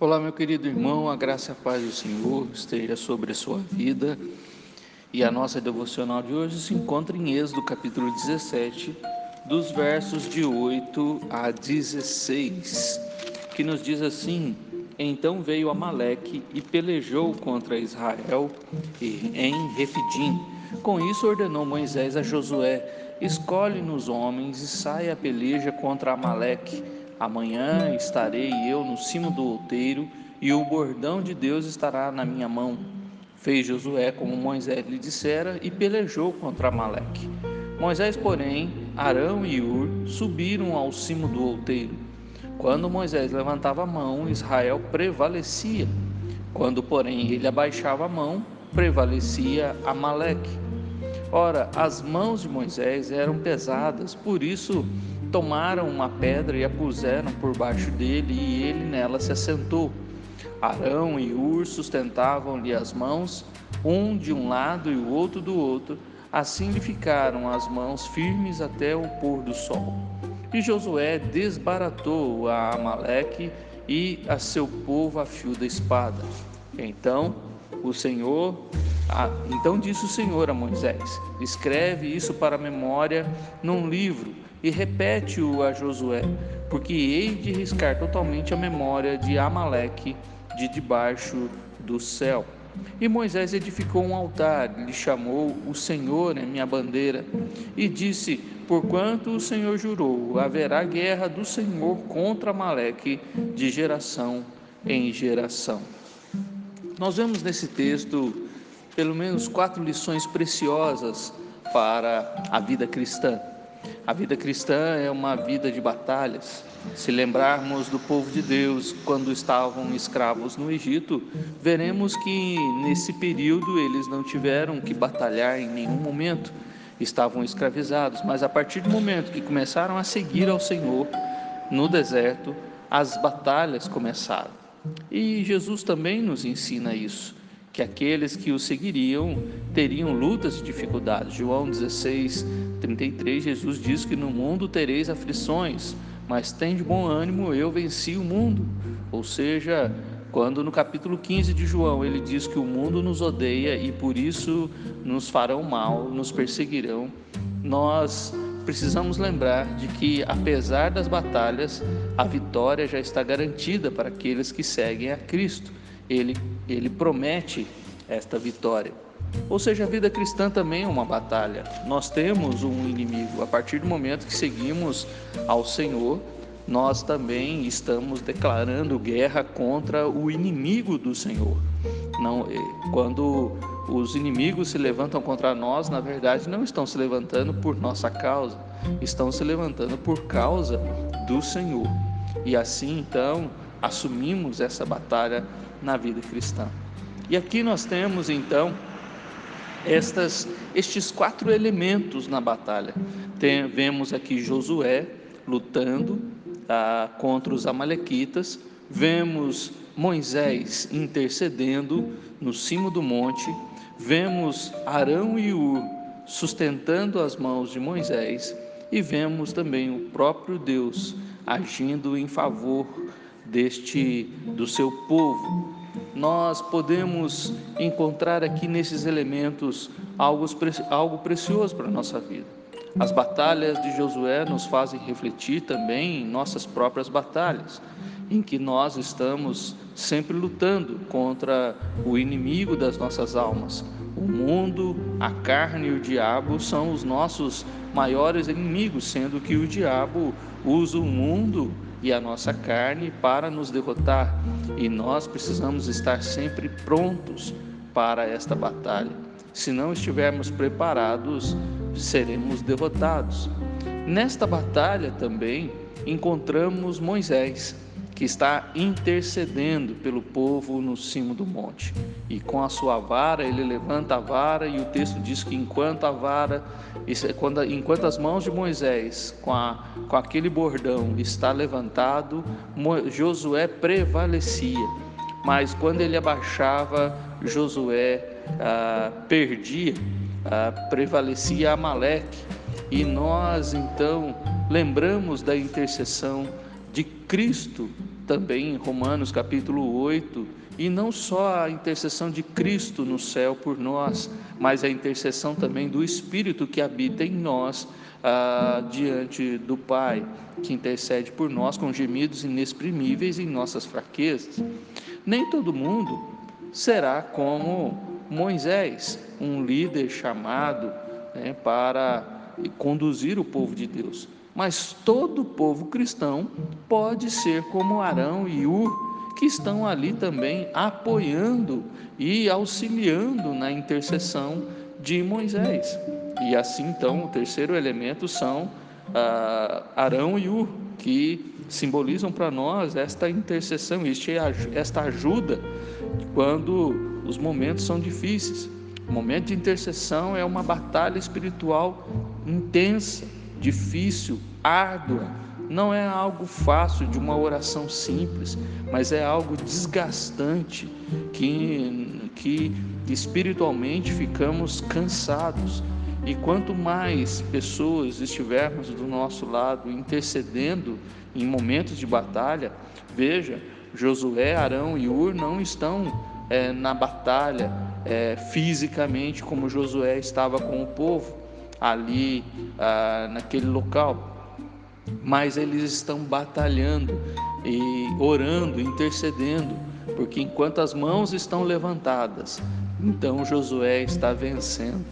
Olá, meu querido irmão, a graça e a paz do Senhor esteja sobre a sua vida. E a nossa devocional de hoje se encontra em Êxodo, capítulo 17, dos versos de 8 a 16, que nos diz assim: Então veio Amaleque e pelejou contra Israel em Refidim. Com isso ordenou Moisés a Josué: Escolhe-nos homens e saia a peleja contra Amaleque Amanhã estarei eu no cimo do outeiro, e o bordão de Deus estará na minha mão. Fez Josué como Moisés lhe dissera e pelejou contra Amaleque. Moisés, porém, Arão e Ur subiram ao cimo do outeiro. Quando Moisés levantava a mão, Israel prevalecia. Quando, porém, ele abaixava a mão, prevalecia Amaleque. Ora, as mãos de Moisés eram pesadas, por isso tomaram uma pedra e a puseram por baixo dele, e ele nela se assentou. Arão e Ur sustentavam-lhe as mãos, um de um lado e o outro do outro, assim lhe ficaram as mãos firmes até o pôr do sol. E Josué desbaratou a Amaleque e a seu povo a fio da espada. Então o Senhor, então disse o Senhor a Moisés: Escreve isso para a memória num livro e repete-o a Josué, porque hei de riscar totalmente a memória de Amaleque de debaixo do céu. E Moisés edificou um altar, lhe chamou o Senhor é minha bandeira, e disse: Porquanto o Senhor jurou, haverá guerra do Senhor contra Amaleque de geração em geração. Nós vemos nesse texto pelo menos quatro lições preciosas para a vida cristã. A vida cristã é uma vida de batalhas. Se lembrarmos do povo de Deus quando estavam escravos no Egito, veremos que nesse período eles não tiveram que batalhar em nenhum momento, estavam escravizados, mas a partir do momento que começaram a seguir ao Senhor no deserto, as batalhas começaram. E Jesus também nos ensina isso que aqueles que o seguiriam teriam lutas e dificuldades. João 16, 33, Jesus diz que no mundo tereis aflições, mas tem de bom ânimo, eu venci o mundo. Ou seja, quando no capítulo 15 de João ele diz que o mundo nos odeia e por isso nos farão mal, nos perseguirão, nós precisamos lembrar de que, apesar das batalhas, a vitória já está garantida para aqueles que seguem a Cristo ele, ele promete esta vitória. Ou seja, a vida cristã também é uma batalha. Nós temos um inimigo. A partir do momento que seguimos ao Senhor, nós também estamos declarando guerra contra o inimigo do Senhor. Não, eh, quando os inimigos se levantam contra nós, na verdade não estão se levantando por nossa causa, estão se levantando por causa do Senhor. E assim, então, assumimos essa batalha na vida cristã. E aqui nós temos então estas, estes quatro elementos na batalha. Tem, vemos aqui Josué lutando ah, contra os Amalequitas, vemos Moisés intercedendo no cimo do monte, vemos Arão e Ur sustentando as mãos de Moisés e vemos também o próprio Deus agindo em favor deste do seu povo. Nós podemos encontrar aqui nesses elementos algo, algo precioso para a nossa vida. As batalhas de Josué nos fazem refletir também em nossas próprias batalhas, em que nós estamos sempre lutando contra o inimigo das nossas almas. O mundo, a carne e o diabo são os nossos maiores inimigos, sendo que o diabo usa o mundo e a nossa carne para nos derrotar, e nós precisamos estar sempre prontos para esta batalha. Se não estivermos preparados, seremos derrotados. Nesta batalha também encontramos Moisés que está intercedendo pelo povo no cimo do monte. E com a sua vara, ele levanta a vara, e o texto diz que enquanto a vara, enquanto as mãos de Moisés, com, a, com aquele bordão, está levantado, Josué prevalecia. Mas quando ele abaixava, Josué ah, perdia, ah, prevalecia Amaleque. E nós então lembramos da intercessão de Cristo também em Romanos capítulo 8, e não só a intercessão de Cristo no céu por nós, mas a intercessão também do Espírito que habita em nós ah, diante do Pai, que intercede por nós com gemidos inexprimíveis em nossas fraquezas. Nem todo mundo será como Moisés, um líder chamado né, para conduzir o povo de Deus. Mas todo o povo cristão pode ser como Arão e Ur, que estão ali também apoiando e auxiliando na intercessão de Moisés. E assim, então, o terceiro elemento são ah, Arão e Ur, que simbolizam para nós esta intercessão, esta ajuda quando os momentos são difíceis. O momento de intercessão é uma batalha espiritual intensa, difícil, árdua. Não é algo fácil de uma oração simples, mas é algo desgastante que, que espiritualmente ficamos cansados. E quanto mais pessoas estivermos do nosso lado intercedendo em momentos de batalha, veja, Josué, Arão e Ur não estão é, na batalha é, fisicamente como Josué estava com o povo ali ah, naquele local, mas eles estão batalhando e orando, intercedendo, porque enquanto as mãos estão levantadas, então Josué está vencendo.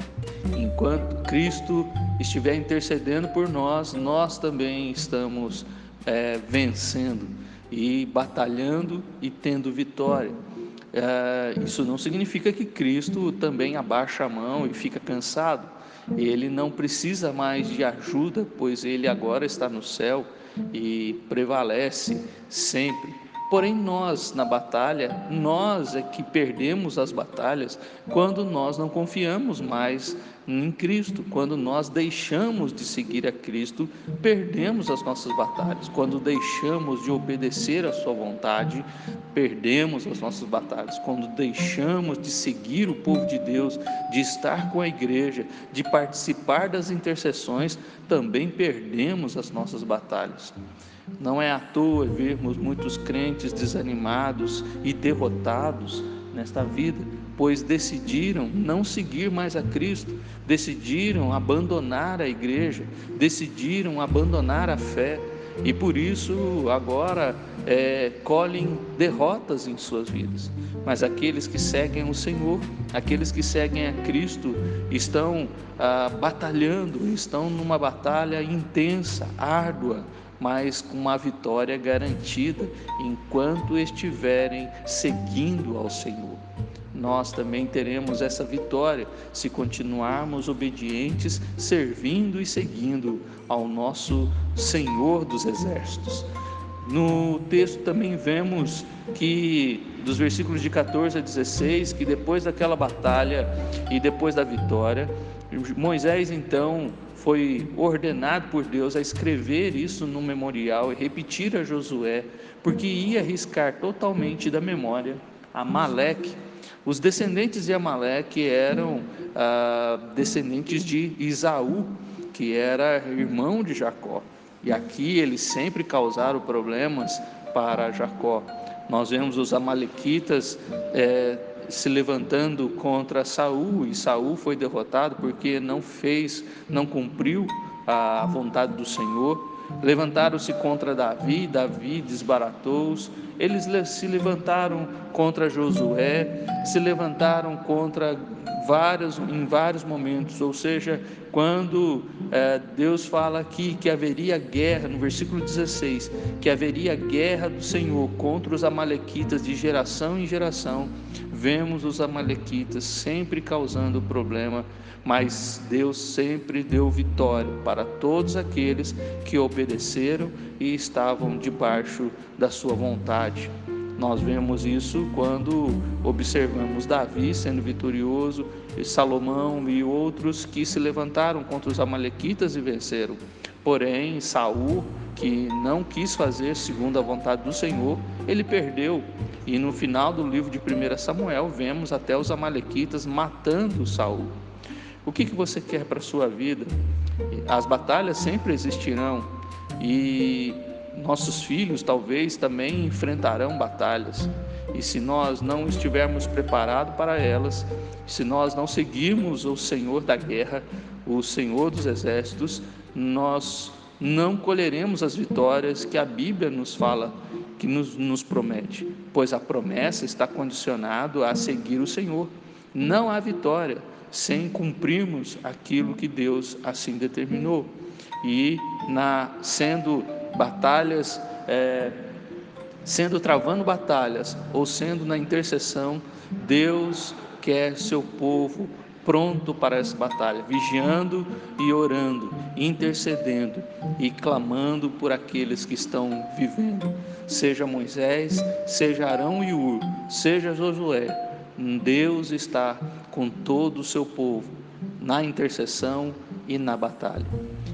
Enquanto Cristo estiver intercedendo por nós, nós também estamos é, vencendo e batalhando e tendo vitória. É, isso não significa que Cristo também abaixa a mão e fica cansado. Ele não precisa mais de ajuda, pois ele agora está no céu e prevalece sempre. Porém, nós na batalha, nós é que perdemos as batalhas quando nós não confiamos mais em Cristo. Quando nós deixamos de seguir a Cristo, perdemos as nossas batalhas. Quando deixamos de obedecer à Sua vontade, perdemos as nossas batalhas. Quando deixamos de seguir o povo de Deus, de estar com a igreja, de participar das intercessões, também perdemos as nossas batalhas. Não é à toa vermos muitos crentes desanimados e derrotados nesta vida, pois decidiram não seguir mais a Cristo, decidiram abandonar a igreja, decidiram abandonar a fé e por isso agora é, colhem derrotas em suas vidas. Mas aqueles que seguem o Senhor, aqueles que seguem a Cristo, estão ah, batalhando, estão numa batalha intensa, árdua, mas com uma vitória garantida enquanto estiverem seguindo ao Senhor. Nós também teremos essa vitória se continuarmos obedientes, servindo e seguindo ao nosso Senhor dos Exércitos. No texto também vemos que, dos versículos de 14 a 16, que depois daquela batalha e depois da vitória, Moisés então foi ordenado por Deus a escrever isso no memorial e repetir a Josué, porque ia arriscar totalmente da memória Amaleque. Os descendentes de Amaleque eram ah, descendentes de Isaú, que era irmão de Jacó. E aqui eles sempre causaram problemas para Jacó. Nós vemos os amalequitas é, se levantando contra Saul e Saul foi derrotado porque não fez, não cumpriu a vontade do Senhor. Levantaram-se contra Davi, Davi desbaratou-os. Eles se levantaram contra Josué, se levantaram contra vários, em vários momentos, ou seja, quando é, Deus fala aqui que haveria guerra, no versículo 16, que haveria guerra do Senhor contra os Amalequitas de geração em geração, vemos os Amalequitas sempre causando problema, mas Deus sempre deu vitória para todos aqueles que obedeceram e estavam debaixo da sua vontade. Nós vemos isso quando observamos Davi sendo vitorioso, e Salomão e outros que se levantaram contra os amalequitas e venceram. Porém, Saul, que não quis fazer segundo a vontade do Senhor, ele perdeu. E no final do livro de 1 Samuel, vemos até os amalequitas matando Saul. O que, que você quer para a sua vida? As batalhas sempre existirão e nossos filhos talvez também enfrentarão batalhas. E se nós não estivermos preparados para elas, se nós não seguirmos o Senhor da guerra, o Senhor dos exércitos, nós não colheremos as vitórias que a Bíblia nos fala, que nos, nos promete, pois a promessa está condicionado a seguir o Senhor. Não há vitória sem cumprirmos aquilo que Deus assim determinou. E na sendo batalhas, é, sendo travando batalhas ou sendo na intercessão, Deus quer seu povo pronto para essa batalha, vigiando e orando, intercedendo e clamando por aqueles que estão vivendo. Seja Moisés, seja Arão e Ur, seja Josué, Deus está com todo o seu povo na intercessão e na batalha.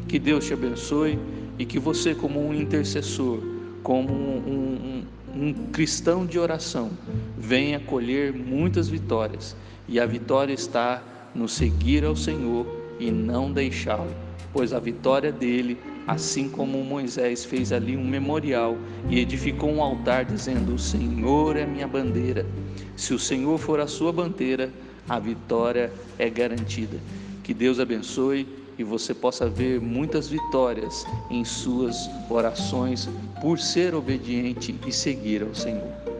Que Deus te abençoe e que você, como um intercessor, como um, um, um cristão de oração, venha colher muitas vitórias. E a vitória está no seguir ao Senhor e não deixá-lo, pois a vitória dele, assim como Moisés fez ali um memorial e edificou um altar dizendo: O Senhor é minha bandeira. Se o Senhor for a sua bandeira, a vitória é garantida. Que Deus abençoe e você possa ver muitas vitórias em suas orações por ser obediente e seguir ao Senhor.